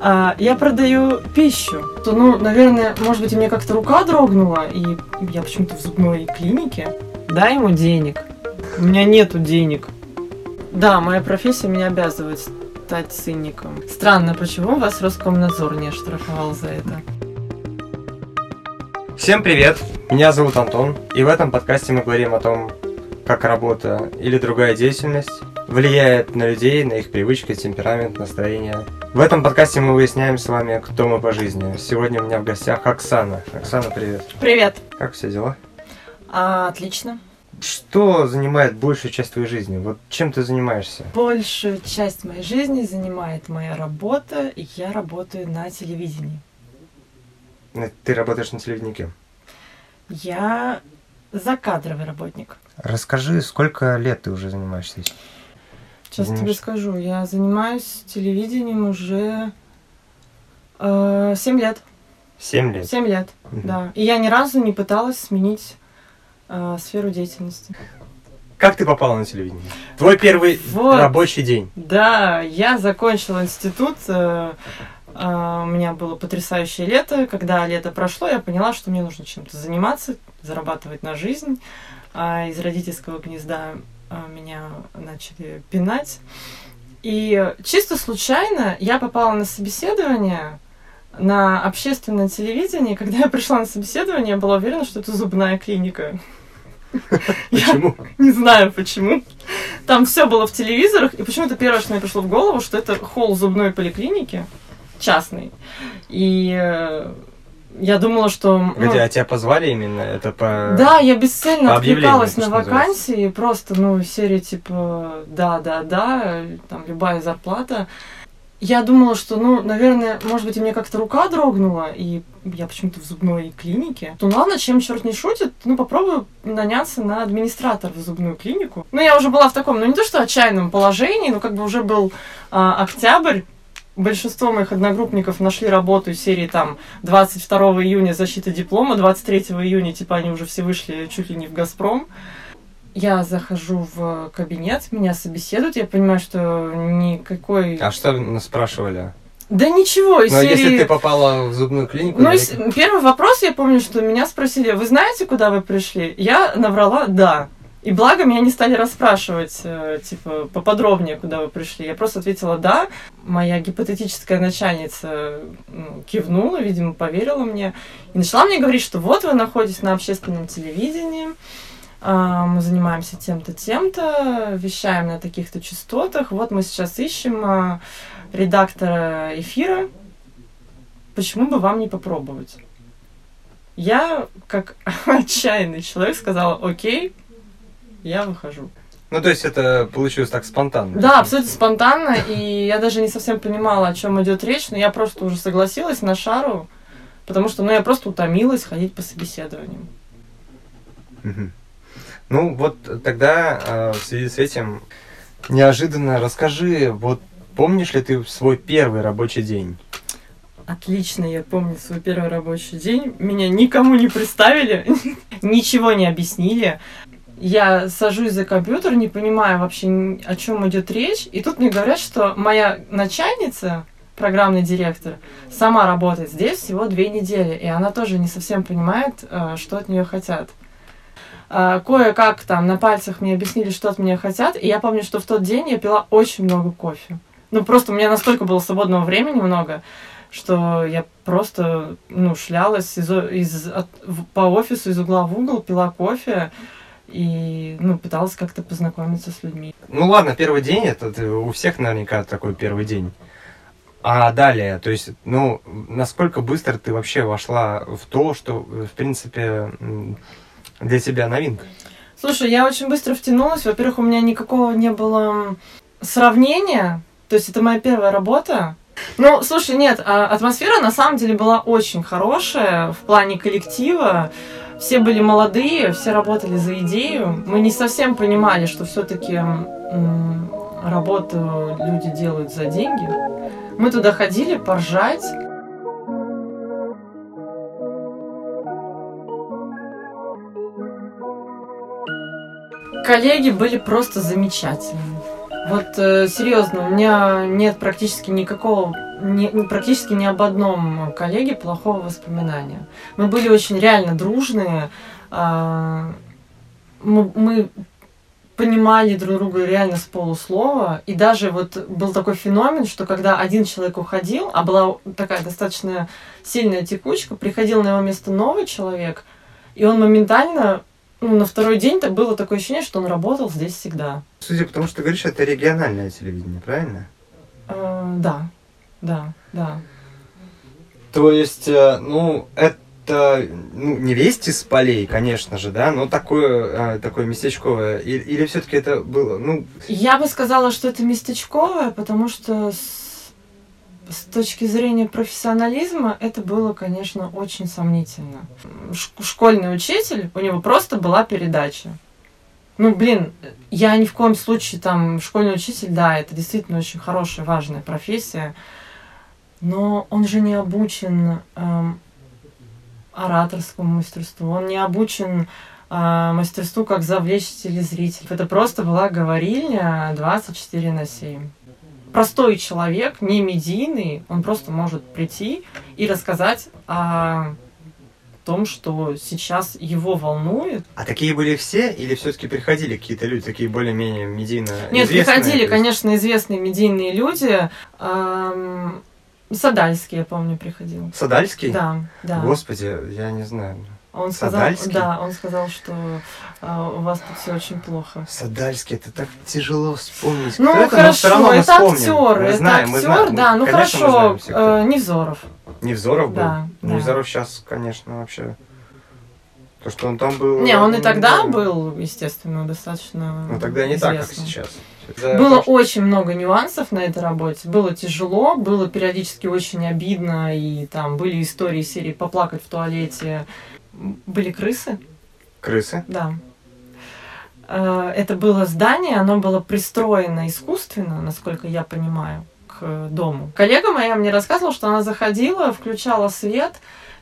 А, я продаю пищу. То, ну, наверное, может быть, у меня как-то рука дрогнула, и я почему-то в зубной клинике. Дай ему денег. У меня нету денег. Да, моя профессия меня обязывает стать цинником. Странно, почему вас Роскомнадзор не оштрафовал за это? Всем привет! Меня зовут Антон, и в этом подкасте мы говорим о том, как работа или другая деятельность влияет на людей, на их привычки, темперамент, настроение. В этом подкасте мы выясняем с вами, кто мы по жизни. Сегодня у меня в гостях Оксана. Оксана, привет. Привет. Как все дела? А, отлично. Что занимает большую часть твоей жизни? Вот чем ты занимаешься? Большую часть моей жизни занимает моя работа, и я работаю на телевидении. Ты работаешь на телевидении? Я закадровый работник. Расскажи, сколько лет ты уже занимаешься этим? Сейчас тебе скажу. Я занимаюсь телевидением уже э, 7 лет. Семь лет? Семь лет, угу. да. И я ни разу не пыталась сменить э, сферу деятельности. Как ты попала на телевидение? Твой первый вот. рабочий день. Да, я закончила институт. Э, э, у меня было потрясающее лето. Когда лето прошло, я поняла, что мне нужно чем-то заниматься, зарабатывать на жизнь. А из родительского гнезда меня начали пинать. И чисто случайно я попала на собеседование на общественное телевидение. Когда я пришла на собеседование, я была уверена, что это зубная клиника. Почему? Я не знаю почему. Там все было в телевизорах, и почему-то первое, что мне пришло в голову, что это холл зубной поликлиники частный. И э, я думала, что... Ну, Где, а тебя позвали именно? Это по... Да, я бесцельно по откликалась на вакансии, просто, ну, серии типа да, да, да, там любая зарплата. Я думала, что, ну, наверное, может быть, у меня как-то рука дрогнула, и я почему-то в зубной клинике. То ну ладно, чем черт не шутит, ну попробую наняться на администратор в зубную клинику. Ну, я уже была в таком, ну не то что отчаянном положении, но как бы уже был а, октябрь, большинство моих одногруппников нашли работу из серии там 22 июня защита диплома, 23 июня, типа они уже все вышли чуть ли не в «Газпром». Я захожу в кабинет, меня собеседуют, я понимаю, что никакой... А что спрашивали? Да ничего, из Но серии... если ты попала в зубную клинику... Ну, или... первый вопрос, я помню, что меня спросили, вы знаете, куда вы пришли? Я набрала «да». И благо меня не стали расспрашивать, э, типа, поподробнее, куда вы пришли. Я просто ответила «да». Моя гипотетическая начальница ну, кивнула, видимо, поверила мне. И начала мне говорить, что вот вы находитесь на общественном телевидении, а, мы занимаемся тем-то, тем-то, вещаем на таких-то частотах. Вот мы сейчас ищем а, редактора эфира. Почему бы вам не попробовать? Я, как отчаянный человек, сказала, окей, я выхожу. Ну, то есть это получилось так спонтанно? Да, абсолютно спонтанно, и я даже не совсем понимала, о чем идет речь, но я просто уже согласилась на шару, потому что, ну, я просто утомилась ходить по собеседованиям. Ну, вот тогда э, в связи с этим неожиданно расскажи, вот помнишь ли ты свой первый рабочий день? Отлично, я помню свой первый рабочий день. Меня никому не представили, ничего не объяснили я сажусь за компьютер, не понимаю вообще, о чем идет речь, и тут мне говорят, что моя начальница, программный директор, сама работает здесь всего две недели, и она тоже не совсем понимает, э, что от нее хотят. Э, кое-как там на пальцах мне объяснили, что от меня хотят, и я помню, что в тот день я пила очень много кофе. Ну, просто у меня настолько было свободного времени много, что я просто, ну, шлялась из, из, от, по офису из угла в угол, пила кофе, и ну, пыталась как-то познакомиться с людьми. Ну ладно, первый день, это у всех наверняка такой первый день. А далее, то есть, ну, насколько быстро ты вообще вошла в то, что, в принципе, для тебя новинка? Слушай, я очень быстро втянулась. Во-первых, у меня никакого не было сравнения. То есть это моя первая работа. Ну, слушай, нет, а атмосфера на самом деле была очень хорошая в плане коллектива все были молодые, все работали за идею. Мы не совсем понимали, что все-таки работу люди делают за деньги. Мы туда ходили поржать. Коллеги были просто замечательные. Вот э, серьезно, у меня нет практически никакого ни- ни- практически ни об одном коллеге плохого воспоминания. Мы были очень реально дружные. а, Мы, мы понимали друг друга реально с полуслова. И даже вот был такой феномен, что когда один человек уходил, а была такая достаточно сильная текучка, приходил на его место новый человек, и он моментально, ну, на второй день-то было такое ощущение, что он работал здесь всегда. Судя по тому, что ты говоришь, это региональное телевидение, правильно? Э, да, да, да. То есть, э, ну, это ну, не весть из полей, конечно же, да, но такое, э, такое местечковое. И- Или все-таки это было, ну, Я бы сказала, что это местечковое, потому что с, с точки зрения профессионализма это было, конечно, очень сомнительно. Школьный учитель, у него просто была передача. Ну, блин, я ни в коем случае там школьный учитель, да, это действительно очень хорошая, важная профессия, но он же не обучен эм, ораторскому мастерству, он не обучен а, мастерству, как завлечь телезрителей. Это просто была говорильня 24 на 7. Простой человек, не медийный, он просто может прийти и рассказать о том, что сейчас его волнует. а такие были все, или все-таки приходили какие-то люди, такие более-менее медийно Нет, известные? приходили, конечно, известные медийные люди. Эм, Садальский, я помню, приходил. Садальский? Да, да. Господи, я не знаю. Он сказал, Садальский? да, он сказал, что а, у вас тут все очень плохо. Садальский, это так тяжело вспомнить. Ну Кто это, хорошо, мы это вспомним. актер, Мы это знаем, актер, знаем. да, ну Конечно, хорошо, знаем э, Невзоров. Невзоров был? Да, да. Невзоров сейчас, конечно, вообще... То, что он там был... Не, он и тогда да. был, естественно, достаточно Ну, тогда не так, как известным. сейчас. За Было что- очень много нюансов на этой работе. Было тяжело, было периодически очень обидно, и там были истории серии поплакать в туалете. Были крысы, Крысы? да. Э, Это было здание, оно было пристроено искусственно, насколько я понимаю, к дому. Коллега моя мне рассказывала, что она заходила, включала свет,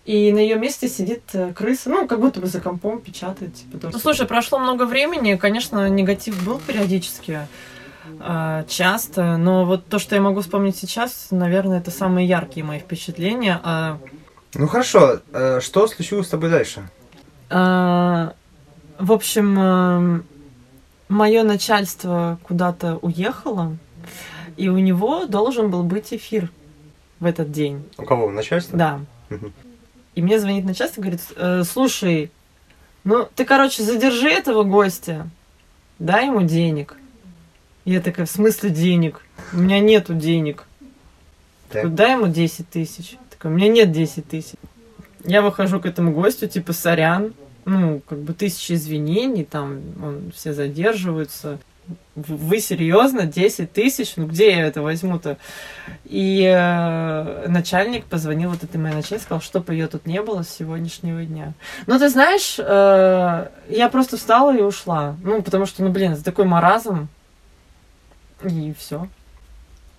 и на ее месте сидит э, крыса, ну, как будто бы за компом печатает. Типа, ну, слушай, прошло много времени, конечно, негатив был периодически, часто, но вот то, что я могу вспомнить сейчас, наверное, это самые яркие мои впечатления. А, Ну хорошо, э, что случилось с тобой дальше? а, в общем, мое начальство куда-то уехало, и у него должен был быть эфир в этот день. У кого? У начальства? Да. И мне звонит начальство, говорит, «Э, слушай, ну ты, короче, задержи этого гостя, дай ему денег. Я такая, в смысле денег? У меня нету денег. Так. Такой, дай ему 10 тысяч. Такой, у меня нет 10 тысяч. Я выхожу к этому гостю, типа, сорян, ну, как бы тысячи извинений, там, он, все задерживаются. Вы серьезно? 10 тысяч? Ну, где я это возьму-то? И э, начальник позвонил, вот этой моей начальнице, сказал, чтоб ее тут не было с сегодняшнего дня. Ну, ты знаешь, э, я просто встала и ушла. Ну, потому что, ну, блин, это такой маразм. И все.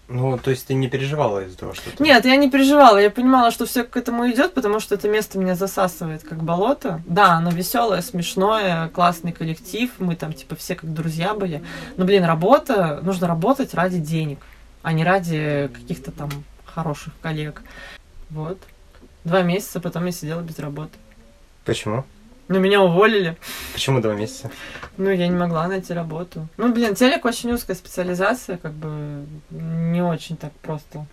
Ну, то есть ты не переживала из-за того, что ты... Нет, я не переживала. Я понимала, что все к этому идет, потому что это место меня засасывает как болото. Да, оно веселое, смешное, классный коллектив. Мы там, типа, все как друзья были. Но, блин, работа, нужно работать ради денег, а не ради каких-то там хороших коллег. Вот. Два месяца потом я сидела без работы. Почему? Ну, меня уволили. Почему два месяца? Ну, я не могла найти работу. Ну, блин, телек очень узкая специализация, как бы не очень так просто.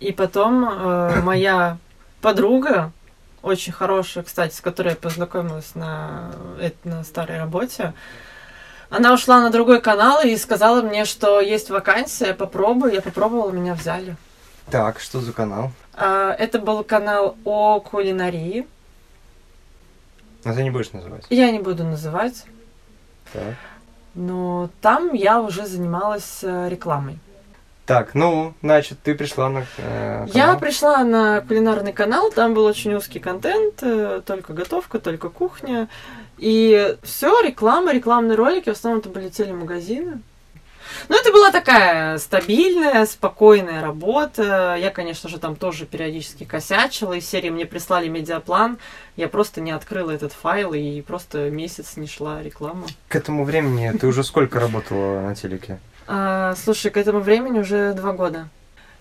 И потом э, моя подруга, очень хорошая, кстати, с которой я познакомилась на, на старой работе, она ушла на другой канал и сказала мне, что есть вакансия, попробуй. Я попробовала, меня взяли. Так, что за канал? А, это был канал о кулинарии. Но ты не будешь называть. Я не буду называть. Так. Но там я уже занималась э, рекламой. Так, ну, значит, ты пришла на э, Я канал. пришла на кулинарный канал, там был очень узкий контент, э, только готовка, только кухня. И все, реклама, рекламные ролики, в основном это были телемагазины. Ну, это была такая стабильная, спокойная работа. Я, конечно же, там тоже периодически косячила. Из серии мне прислали медиаплан. Я просто не открыла этот файл и просто месяц не шла реклама. К этому времени ты уже сколько работала на телеке? А, слушай, к этому времени уже два года.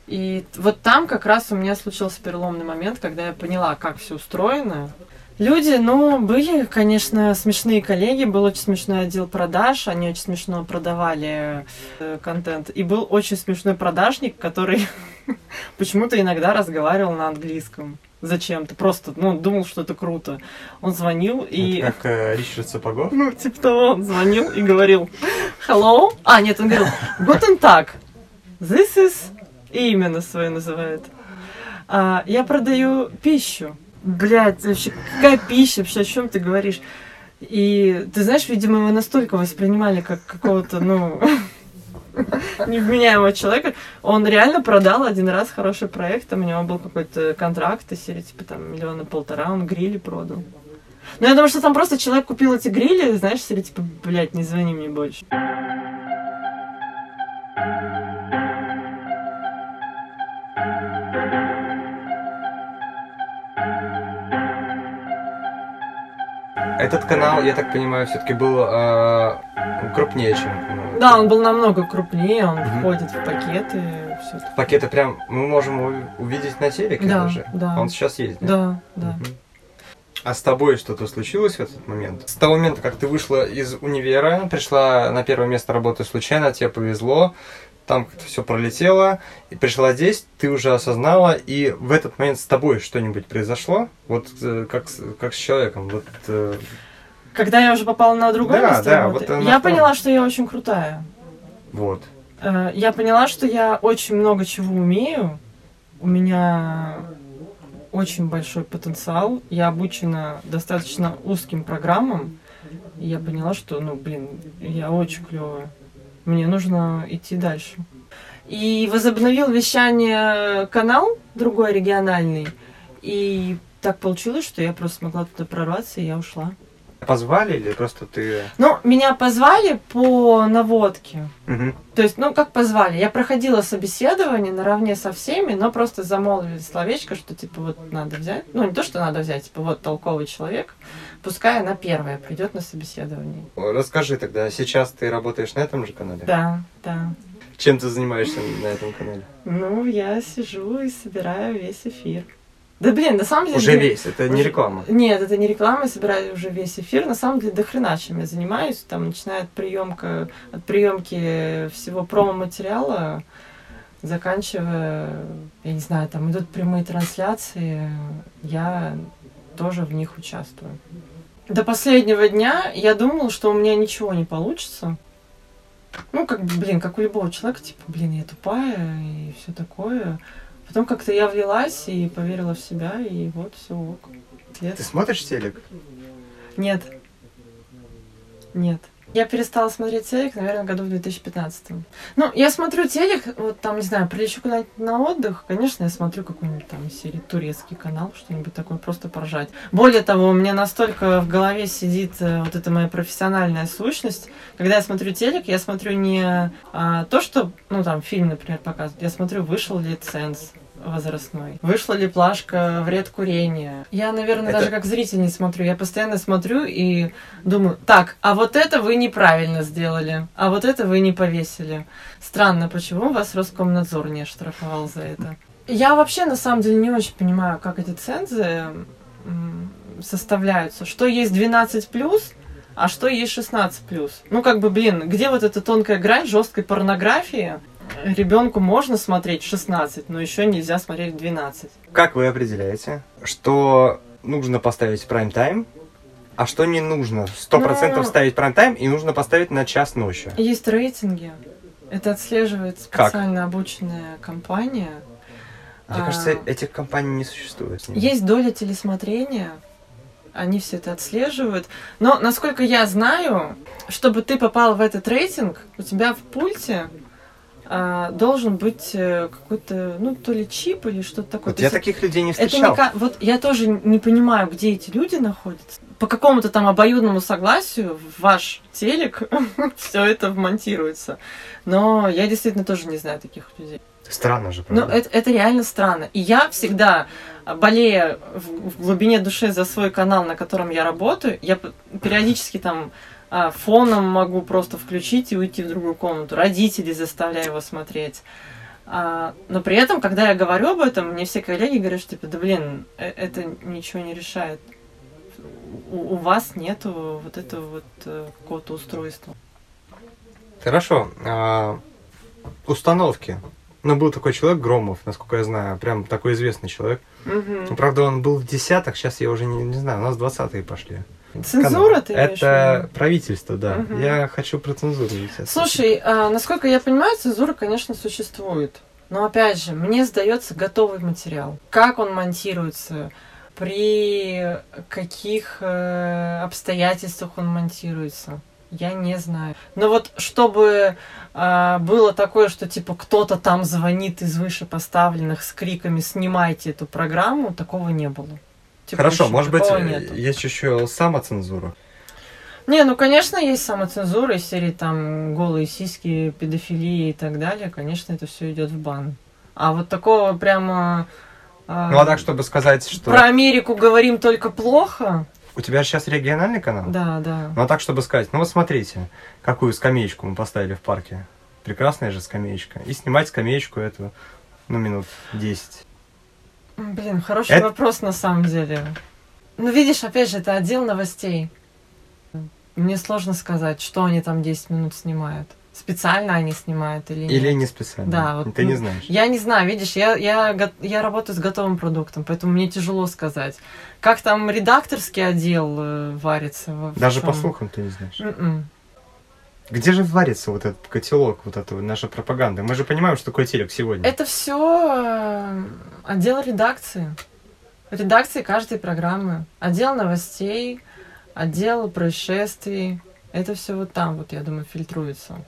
И вот там как раз у меня случился переломный момент, когда я поняла, как все устроено. Люди, ну, были, конечно, смешные коллеги, был очень смешной отдел продаж, они очень смешно продавали э, контент. И был очень смешной продажник, который почему-то иногда разговаривал на английском. Зачем-то. Просто, ну, думал, что это круто. Он звонил и... Это как э, Ричард Сапогов? Ну, типа того, он звонил и говорил «Hello?» А, нет, он говорил «Guten Tag, this is...» И именно свое называет. А, я продаю пищу. Блядь, вообще, какая пища? Вообще, о чем ты говоришь? И ты знаешь, видимо, мы настолько воспринимали как какого-то, ну, невменяемого человека. Он реально продал один раз хороший проект, там у него был какой-то контракт из серии, типа, там, миллиона полтора, он грили продал. Ну, я думаю, что там просто человек купил эти грили, знаешь, серии, типа, блядь, не звони мне больше. Этот канал, я так понимаю, все-таки был э, крупнее, чем... ну, Да, он был намного крупнее, он Мгм. входит в пакеты, все Пакеты прям мы можем увидеть на телеке Да, даже. да. Он сейчас есть, да? Да, да. Мгм. А с тобой что-то случилось в этот момент? С того момента, как ты вышла из универа, пришла на первое место работы случайно, тебе повезло, там как-то все пролетело, и пришла здесь, ты уже осознала, и в этот момент с тобой что-нибудь произошло? Вот э, как, как с человеком? Вот, э, Когда я уже попала на другое Да, место да, работы, вот я том. поняла, что я очень крутая. вот. Э, Я поняла, что я очень много чего умею. У меня очень большой потенциал. Я обучена достаточно узким программам. И я поняла, что, ну, блин, я очень клевая. Мне нужно идти дальше. И возобновил вещание канал, другой региональный. И так получилось, что я просто смогла туда прорваться, и я ушла. Позвали или просто ты... Ну, меня позвали по наводке. Мгм. То есть, ну, как позвали? Я проходила собеседование наравне со всеми, но просто замолвили словечко, что, типа, вот надо взять. Ну, не то, что надо взять, типа, вот толковый человек, пускай она первая придет на собеседование. Расскажи тогда, сейчас ты работаешь на этом же канале? Да, да. Чем ты занимаешься на этом канале? Ну, я сижу и собираю весь эфир. Да, блин, на самом деле... Уже весь, это не уже- реклама. Нет, это не реклама, я собираю уже весь эфир. На самом деле, до хрена чем я занимаюсь. Там, начиная от приемка, от приемки всего промо-материала, заканчивая, я не знаю, там идут прямые трансляции, я тоже в них участвую. До последнего дня я думала, что у меня ничего не получится. Ну, как бы, блин, как у любого человека, типа, блин, я тупая и все такое. Потом как-то я влилась и поверила в себя, и вот все ок. Лет. Ты смотришь телек? Нет. Нет. Я перестала смотреть телек, наверное, году в 2015. Ну, я смотрю телек, вот там, не знаю, прилечу куда-нибудь на отдых, конечно, я смотрю какую-нибудь там из серии турецкий канал, что-нибудь такое, просто поржать. Более того, у меня настолько в голове сидит э, вот эта моя профессиональная сущность. Когда я смотрю телек, я смотрю не а, то, что, ну, там, фильм, например, показывают, я смотрю, вышел ли ценз возрастной. Вышла ли плашка вред курения? Я, наверное, Это- даже как зритель не смотрю. Я постоянно смотрю и думаю, так, а вот это вы неправильно сделали, а вот это вы не повесили. Странно, почему вас Роскомнадзор не оштрафовал за это? Я вообще, на самом деле, не очень понимаю, как эти цензы составляются. Что есть 12+, а что есть 16+. Ну, как бы, блин, где вот эта тонкая грань жесткой порнографии? Ребенку можно смотреть в 16, но еще нельзя смотреть в 12. Как вы определяете, что нужно поставить прайм-тайм, а что не нужно? Сто процентов Ну- ставить прайм-тайм и нужно поставить на час ночи. Есть рейтинги. Это отслеживает Как? специально обученная компания. Мне А, кажется, этих компаний не существует. Есть доля телесмотрения. Они все это отслеживают. Но, насколько я знаю, чтобы ты попал в этот рейтинг, у тебя в пульте а, должен быть э, какой-то, ну, то ли чип или что-то такое. Вот То я таких людей не Это встречал. не ка- Вот я тоже не понимаю, где эти люди находятся. По какому-то там обоюдному согласию в ваш телек все это вмонтируется. Но я действительно тоже не знаю таких людей. Странно же, Ну, правда? это, это реально странно. И я всегда, болея в, в глубине души за свой канал, на котором я работаю, я периодически там а, фоном могу просто включить и уйти в другую комнату. Родителей заставляю его смотреть. А, но при этом, когда я говорю об этом, мне все коллеги говорят, что типа, да блин, э, это ничего не решает. У, у вас нету вот этого вот э, какого-то устройства. Хорошо. А, установки. Ну, был такой человек, Громов, насколько я знаю, прям такой известный человек. Ну, правда, он был в десятых, сейчас я уже не, не знаю, у нас двадцатые пошли. Цензура, ты имеешь Это виду? правительство, да. Мгм. Я хочу про цензуру. Слушай, а, насколько я понимаю, цензура, конечно, существует. Но опять же, мне сдается готовый материал. Как он монтируется, при каких э, обстоятельствах он монтируется, я не знаю. Но вот чтобы а, было такое, что типа кто-то там звонит из вышепоставленных с криками «снимайте эту программу», такого не было. Хорошо, Текущего может быть, нету. есть еще самоцензура. Не, ну, конечно, есть самоцензура из серии там голые сиськи, педофилия и так далее. Конечно, это все идет в бан. А вот такого прямо... а, Ну, а так, чтобы сказать, что Про Америку говорим только плохо. у тебя сейчас региональный канал? Да, да. Ну, а так, чтобы сказать, ну вот смотрите, какую скамеечку мы поставили в парке. Прекрасная же скамеечка. И снимать скамеечку эту, ну, минут 10. Блин, хороший Это- вопрос на самом деле. Ну, видишь, опять же, это отдел новостей. Мне сложно сказать, что они там 10 минут снимают. Специально они снимают или нет. Или не специально. Да, вот, Ты не знаешь. Я не знаю, видишь, я, я, я работаю с готовым продуктом, поэтому мне тяжело сказать. Как там редакторский отдел э, варится во Даже по всём? слухам ты не знаешь. М-м. Где же варится вот этот котелок, вот этого наша пропаганда? Мы же понимаем, что такое телек сегодня. Это все отдел редакции. Редакции каждой программы. Отдел новостей, отдел происшествий. Это все вот там, вот, я думаю, фильтруется.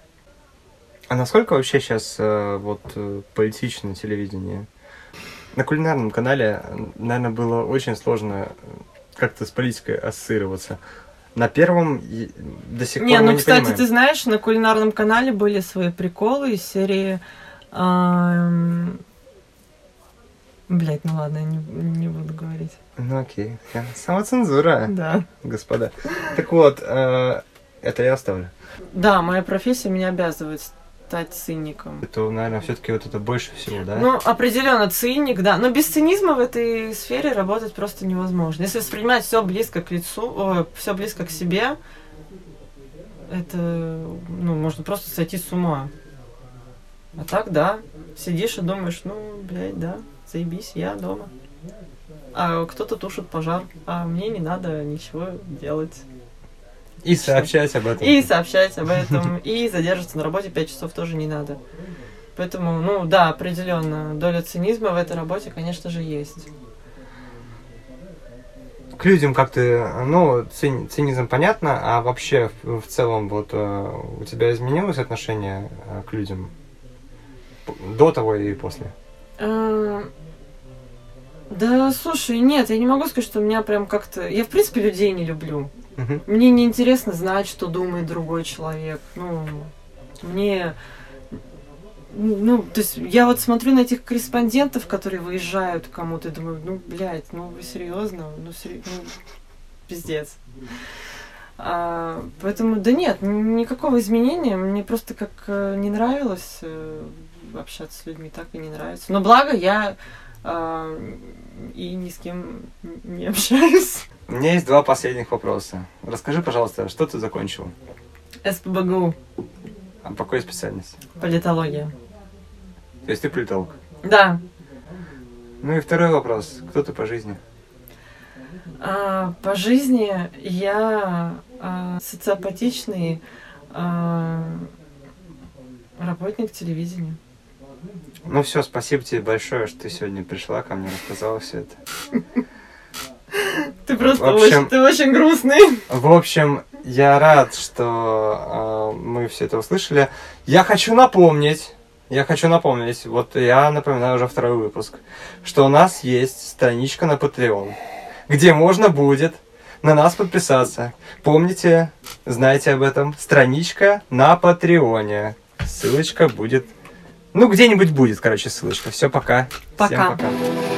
А насколько вообще сейчас вот э, политично телевидение? На кулинарном канале, наверное, было очень сложно э, как-то с политикой ассоциироваться. На первом до сих Не, пор мы ну, не кстати, понимаем. ты знаешь, на кулинарном канале были свои приколы из серии... Блять, ну ладно, я не, не буду говорить. Ну окей, самоцензура, Да. господа. Так вот, э, это я оставлю. Да, моя профессия меня обязывает стать циником. Это, наверное, все-таки вот это больше всего, да? Ну, определенно циник, да. Но без цинизма в этой сфере работать просто невозможно. Если воспринимать все близко к лицу, все близко к себе, это, ну, можно просто сойти с ума. А так, да, сидишь и думаешь, ну, блядь, да, заебись, я дома. А кто-то тушит пожар, а мне не надо ничего делать. И сообщать об этом. И сообщать об этом, и задерживаться на работе 5 часов тоже не надо. Поэтому, ну да, определенно, доля цинизма в этой работе, конечно же, есть. К людям как ты, ну, цин- цинизм понятно, а вообще в, в целом вот э, у тебя изменилось отношение э, к людям до того и после? Эм, Да, слушай, нет, я не могу сказать, что у меня прям как-то... Я, в принципе, людей не люблю. Мгм. Мне не интересно знать, что думает другой человек. Ну, мне... Ну, то есть я вот смотрю на этих корреспондентов, которые выезжают кому-то, и думаю, ну, блядь, ну вы серьезно? Ну, сери- ну, пиздец. А, поэтому, да нет, никакого изменения. Мне просто как э, не нравилось э, общаться с людьми, так и не нравится. Но благо я а, и ни с кем не общаюсь. У меня есть два последних вопроса. Расскажи, пожалуйста, что ты закончил? СПБГУ, А по какой специальности? политология. То есть ты политолог. Да, Ну и второй вопрос. Кто ты по жизни? А, по жизни я а, социопатичный а, работник телевидения. Ну все, спасибо тебе большое, что ты сегодня пришла ко мне, рассказала все это. Ты просто В общем- очень, ты очень грустный. В общем, я рад, что э, мы все это услышали. Я хочу напомнить, я хочу напомнить, вот я напоминаю уже второй выпуск, что у нас есть страничка на Patreon, где можно будет на нас подписаться. Помните, знаете об этом, страничка на Патреоне. Ссылочка будет, ну где-нибудь будет, короче, ссылочка. Все, пока. Всем Пока. пока.